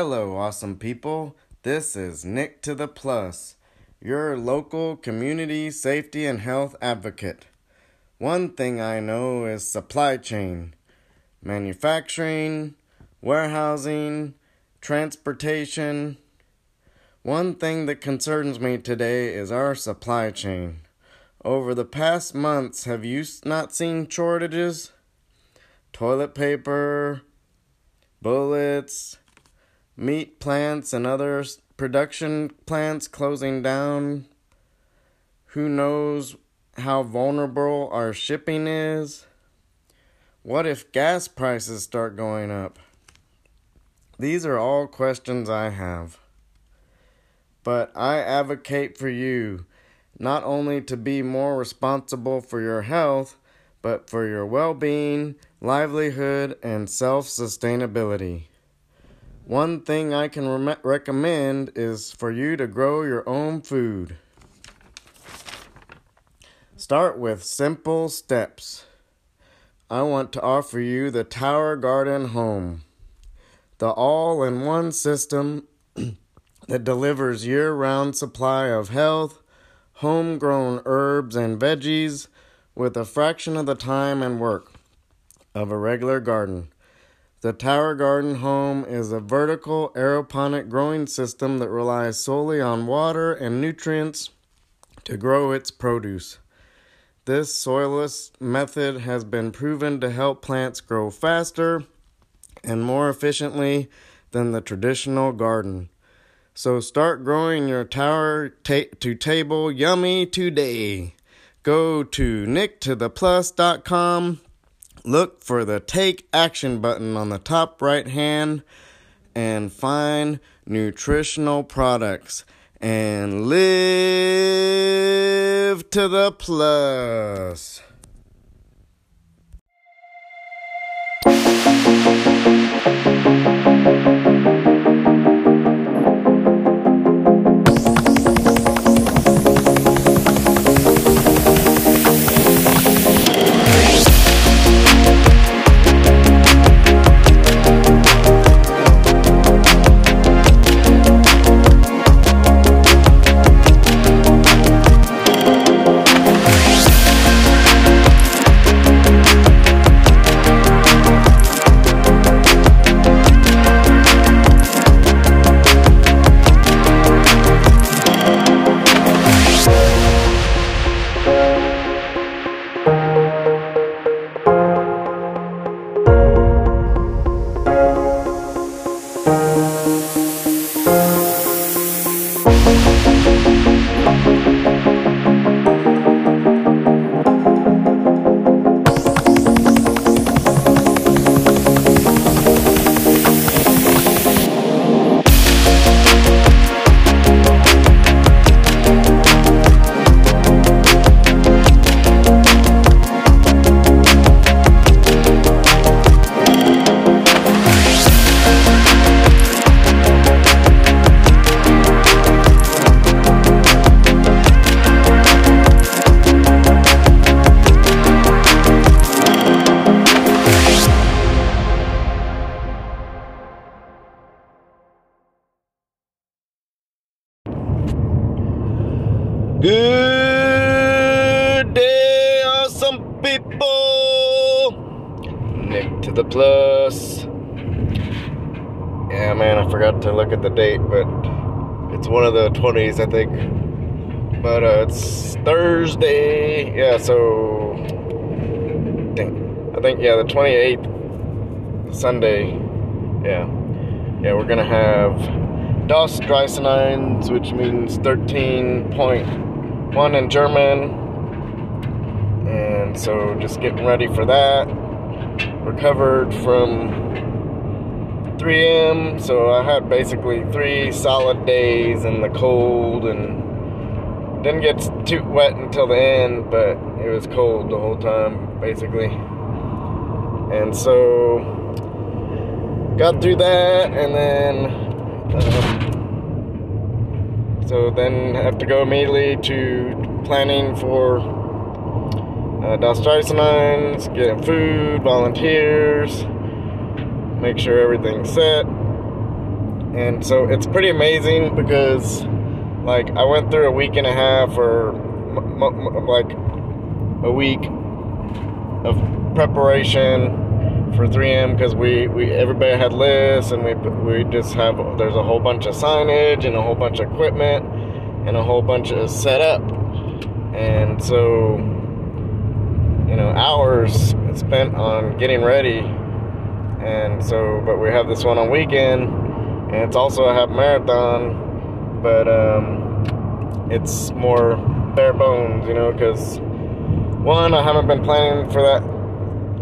Hello, awesome people. This is Nick to the Plus, your local community safety and health advocate. One thing I know is supply chain, manufacturing, warehousing, transportation. One thing that concerns me today is our supply chain. Over the past months, have you not seen shortages? Toilet paper, bullets, meat plants, and other production plants closing down. Who knows how vulnerable our shipping is? What if gas prices start going up? These are all questions I have. But I advocate for you not only to be more responsible for your health, but for your well being, livelihood, and self sustainability. One thing I can re- recommend is for you to grow your own food. Start with simple steps. I want to offer you the Tower Garden Home, the all in one system that delivers year round supply of health, homegrown herbs and veggies with a fraction of the time and work of a regular garden. The Tower Garden Home is a vertical aeroponic growing system that relies solely on water and nutrients to grow its produce. This soilless method has been proven to help plants grow faster and more efficiently than the traditional garden. So start growing your tower ta- to table yummy today. Go to nicktotheplus.com, look for the take action button on the top right hand, and find nutritional products and live to the plus. Good it's one of the 20s, I think. But uh, it's Thursday. Yeah, so. I think, yeah, the 28th, Sunday. Yeah. Yeah, we're gonna have DOS Dreisenines, which means 13.1 in German. And so just getting ready for that. Recovered from 3M, so I had basically three solid days in the cold and didn't get too wet until the end, but it was cold the whole time, basically. And so got through that and then um, so then have to go immediately to planning for uh, Das getting food, volunteers, make sure everything's set. and so it's pretty amazing because like I went through a week and a half or m- m- like a week of preparation for 3M because we, we everybody had lists and we we just have there's a whole bunch of signage and a whole bunch of equipment and a whole bunch of setup and so you know hours spent on getting ready and so but we have this one on weekend and it's also a half marathon but um, it's more bare bones you know because one I haven't been planning for that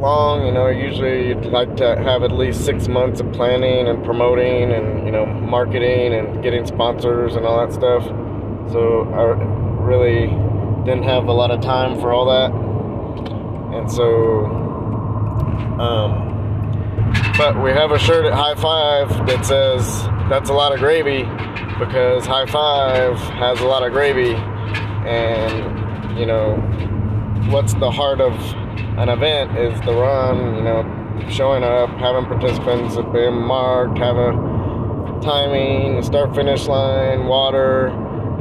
long. You know, usually you'd like to have at least six months of planning and promoting and, you know, marketing and getting sponsors and all that stuff. So I really didn't have a lot of time for all that. And so, um, but we have a shirt at High Five that says that's a lot of gravy because High Five has a lot of gravy. And, you know, what's the heart of an event is the run, you know, showing up, having participants being marked, having timing, start finish line, water,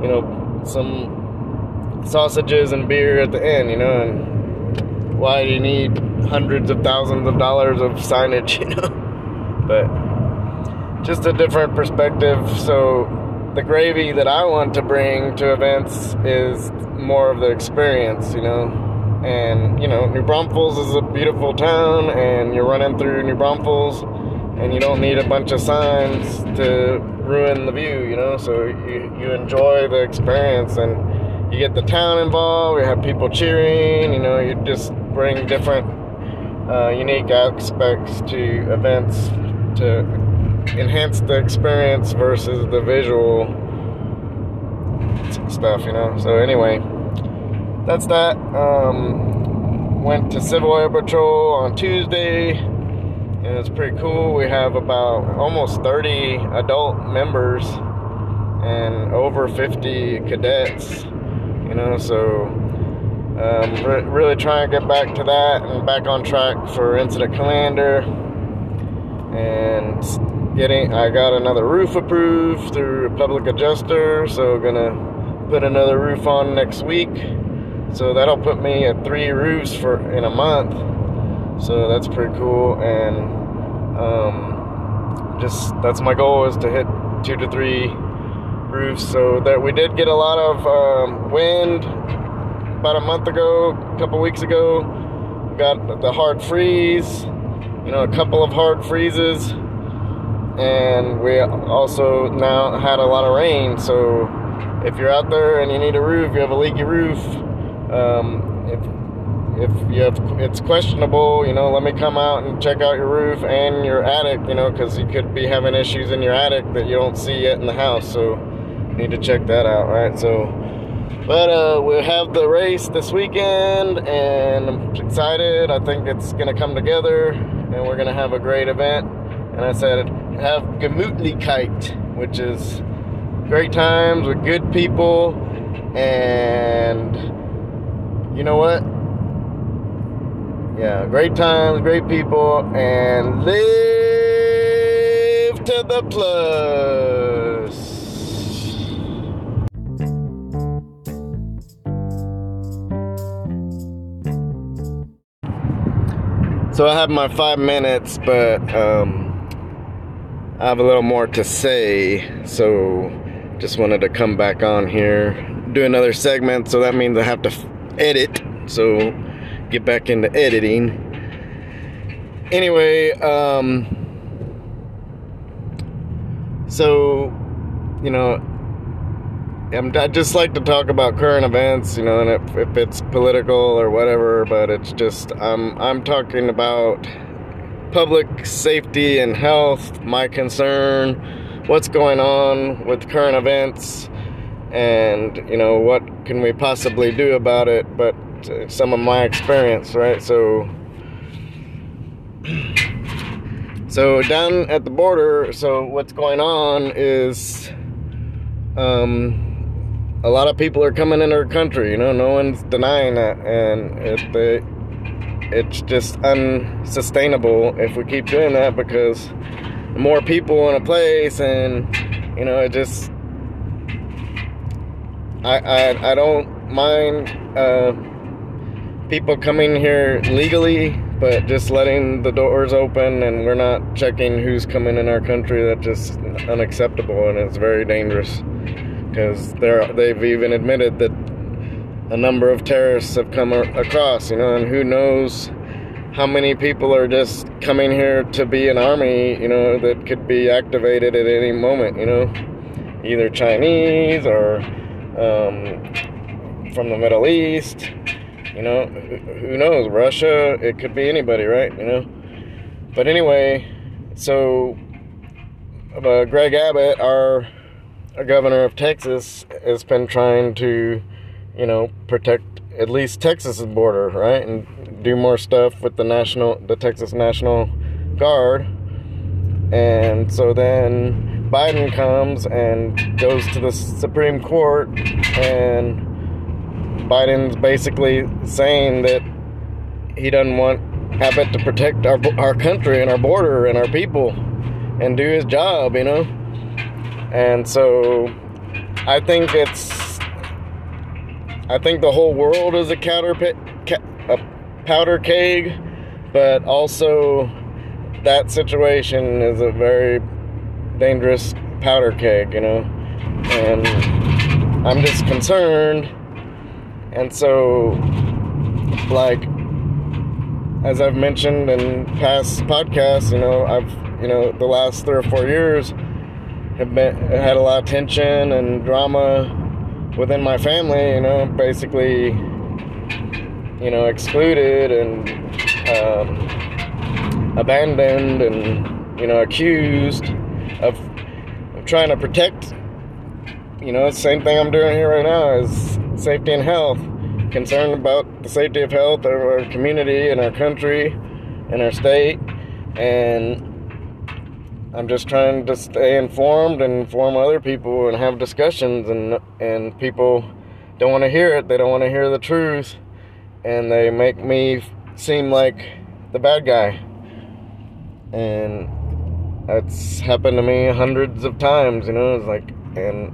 you know, some sausages and beer at the end, you know, and why do you need hundreds of thousands of dollars of signage, you know? But just a different perspective. So the gravy that I want to bring to events is more of the experience, you know and you know, New Braunfels is a beautiful town, and you're running through New Braunfels, and you don't need a bunch of signs to ruin the view, you know. So you, you enjoy the experience, and you get the town involved. You have people cheering, you know. You just bring different, uh, unique aspects to events to enhance the experience versus the visual stuff, you know. So anyway that's that. Um, went to Civil Air Patrol on Tuesday, and it's pretty cool. We have about almost 30 adult members and over 50 cadets. You know, so um, re- really trying to get back to that and back on track for incident commander. And getting, I got another roof approved through a public adjuster, so gonna put another roof on next week. So that'll put me at three roofs for in a month. So that's pretty cool. And um, just that's my goal is to hit two to three roofs. So that we did get a lot of um, wind about a month ago, a couple weeks ago. Got the hard freeze, you know, a couple of hard freezes. And we also now had a lot of rain. So if you're out there and you need a roof, you have a leaky roof, um, if if you have it's questionable, you know, let me come out and check out your roof and your attic, you know, because you could be having issues in your attic that you don't see yet in the house. So need to check that out, right? So, but uh, we have the race this weekend, and I'm excited. I think it's gonna come together, and we're gonna have a great event. And I said, have Gemütlichkeit, which is great times with good people and you know what? Yeah, great times, great people, and live to the plus. So I have my five minutes, but um, I have a little more to say. So just wanted to come back on here, do another segment. So that means I have to edit. So get back into editing. Anyway, um, so you know, I'm, I just like to talk about current events, you know, and if, if it's political or whatever, but it's just I'm I'm talking about public safety and health, my concern, what's going on with current events and you know what can we possibly do about it but some of my experience right? So so down at the border so what's going on is um a lot of people are coming in our country you know no one's denying that and it, it it's just unsustainable if we keep doing that because more people in a place, and you know, it just I I, I don't mind uh, people coming here legally, but just letting the doors open, and we're not checking who's coming in our country. That's just unacceptable, and it's very dangerous because they've even admitted that a number of terrorists have come across, you know, and who knows how many people are just coming here to be an army, you know, that could be activated at any moment, you know, either Chinese or um, from the Middle East, you know, who knows, Russia, it could be anybody, right, you know. But anyway, so uh, Greg Abbott, our, governor of Texas, has been trying to you know, protect at least Texas's border, right? And do more stuff with the national, the Texas National Guard. And so then Biden comes and goes to the Supreme Court, and Biden's basically saying that he doesn't want Abbott to protect our our country and our border and our people and do his job, you know. And so I think it's I think the whole world is a powder, a powder keg, but also that situation is a very dangerous powder keg, you know. And I'm just concerned. And so, like, as I've mentioned in past podcasts, you know, I've, you know, the last three or four years have been had a lot of tension and drama within my family, you know, basically, you know, excluded and um, abandoned and, you know, accused of, of trying to protect, you know, same thing I'm doing here right now is safety and health. Concerned about the safety of health of our community and our country and our state. And I'm just trying to stay informed and inform other people and have discussions and and people don't want to hear it. They don't want to hear the truth and they make me seem like the bad guy. And that's happened to me hundreds of times, you know, it's like and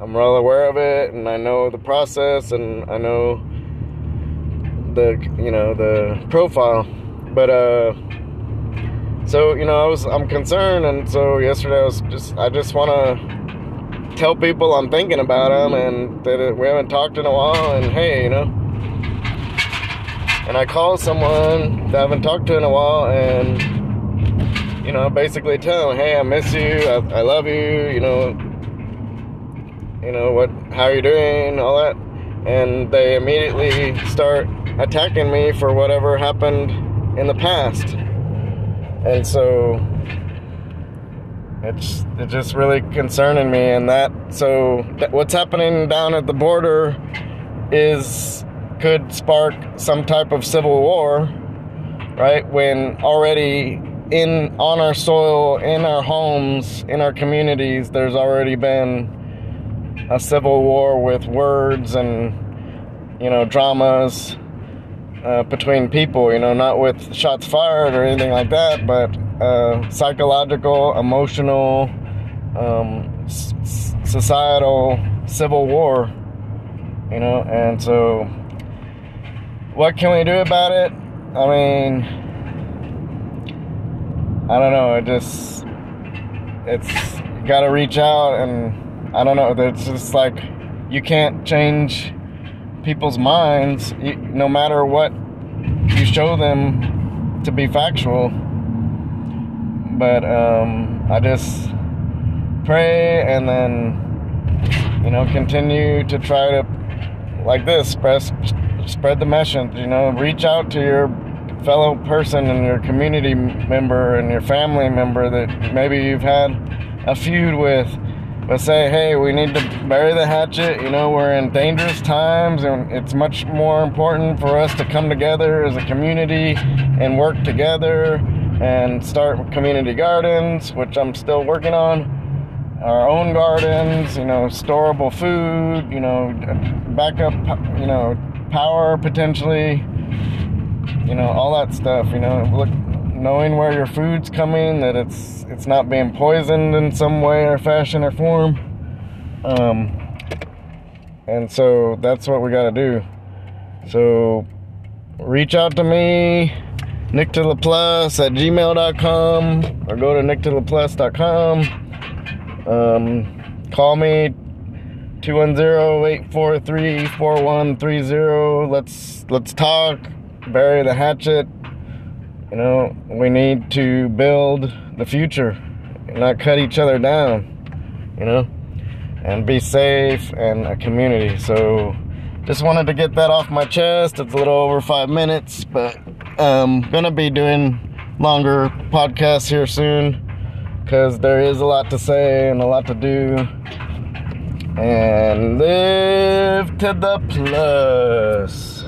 I'm well aware of it and I know the process and I know the you know the profile. But uh so you know I was I'm concerned, and so yesterday I was just I just want to tell people I'm thinking about them and that we haven't talked in a while, and hey, you know. And I call someone that I haven't talked to in a while, and you know, basically tell them, hey, I miss you, I, I love you, you know, you know what, how are you doing, all that, and they immediately start attacking me for whatever happened in the past and so it's it's just really concerning me and that so what's happening down at the border is could spark some type of civil war right when already in on our soil in our homes in our communities there's already been a civil war with words and you know dramas uh, between people, you know, not with shots fired or anything like that, but uh, psychological, emotional, um, s- societal civil war, you know, and so what can we do about it? I mean, I don't know, it just, it's got to reach out and I don't know, it's just like you can't change people's minds, no matter what you show them to be factual. But um, I just pray and then, you know, continue to try to, like this, spread, spread the message, you know, reach out to your fellow person and your community member and your family member that maybe you've had a feud with but say, hey, we need to bury the hatchet. You know, we're in dangerous times, and it's much more important for us to come together as a community and work together and start community gardens, which I'm still working on. Our own gardens, you know, storable food, you know, backup, you know, power potentially, you know, all that stuff. You know, look, knowing where your food's coming, that it's it's not being poisoned in some way or fashion or form. Um, and so that's what we got to do. So reach out to me, Nick to the Plus at gmail.com, or go to nicktotheplus.com. Um, call me 210-843-4130. Let's let's talk. Bury the hatchet. You know, we need to build the future, not cut each other down. You know, and be safe and a community. So, just wanted to get that off my chest. It's a little over five minutes, but I'm gonna be doing longer podcasts here soon because there is a lot to say and a lot to do. And live to the plus.